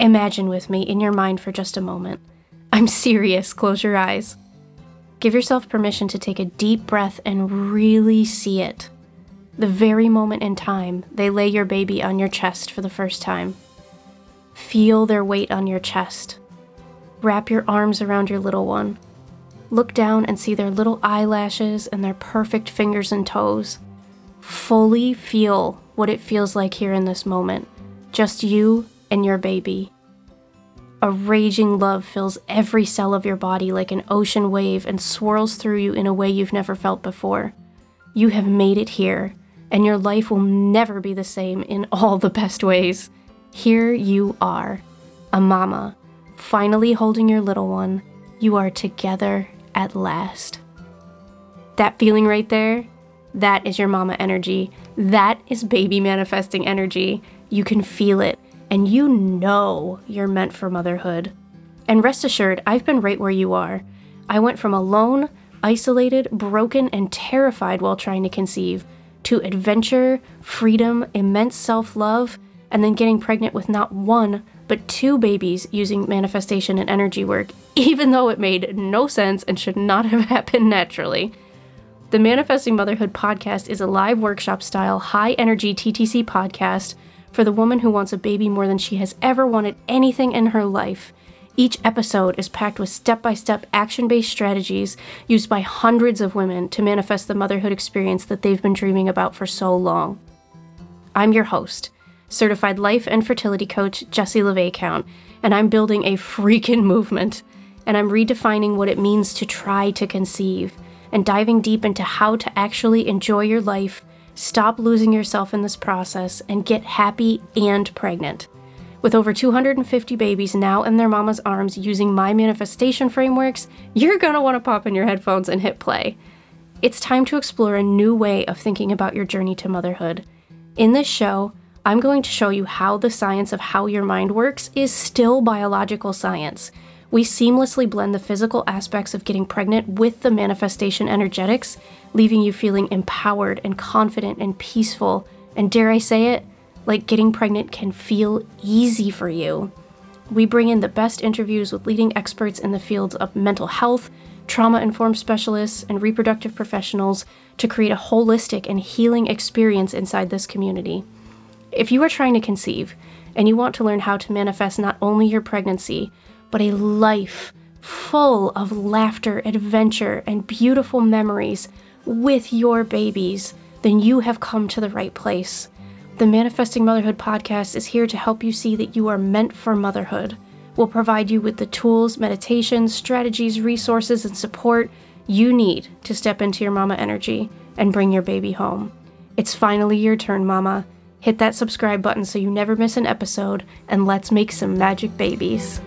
Imagine with me in your mind for just a moment. I'm serious, close your eyes. Give yourself permission to take a deep breath and really see it. The very moment in time they lay your baby on your chest for the first time. Feel their weight on your chest. Wrap your arms around your little one. Look down and see their little eyelashes and their perfect fingers and toes. Fully feel what it feels like here in this moment. Just you and your baby. A raging love fills every cell of your body like an ocean wave and swirls through you in a way you've never felt before. You have made it here, and your life will never be the same in all the best ways. Here you are, a mama, finally holding your little one. You are together at last. That feeling right there, that is your mama energy. That is baby manifesting energy. You can feel it and you know you're meant for motherhood. And rest assured, I've been right where you are. I went from alone, isolated, broken, and terrified while trying to conceive to adventure, freedom, immense self love, and then getting pregnant with not one, but two babies using manifestation and energy work, even though it made no sense and should not have happened naturally. The Manifesting Motherhood podcast is a live workshop style, high energy TTC podcast for the woman who wants a baby more than she has ever wanted anything in her life. Each episode is packed with step by step action based strategies used by hundreds of women to manifest the motherhood experience that they've been dreaming about for so long. I'm your host, certified life and fertility coach Jessie LeVay Count, and I'm building a freaking movement. And I'm redefining what it means to try to conceive and diving deep into how to actually enjoy your life Stop losing yourself in this process and get happy and pregnant. With over 250 babies now in their mama's arms using my manifestation frameworks, you're gonna wanna pop in your headphones and hit play. It's time to explore a new way of thinking about your journey to motherhood. In this show, I'm going to show you how the science of how your mind works is still biological science we seamlessly blend the physical aspects of getting pregnant with the manifestation energetics, leaving you feeling empowered and confident and peaceful. And dare I say it, like getting pregnant can feel easy for you. We bring in the best interviews with leading experts in the fields of mental health, trauma informed specialists, and reproductive professionals to create a holistic and healing experience inside this community. If you are trying to conceive and you want to learn how to manifest not only your pregnancy, but a life full of laughter, adventure, and beautiful memories with your babies, then you have come to the right place. The Manifesting Motherhood podcast is here to help you see that you are meant for motherhood. We'll provide you with the tools, meditations, strategies, resources, and support you need to step into your mama energy and bring your baby home. It's finally your turn, mama. Hit that subscribe button so you never miss an episode, and let's make some magic babies.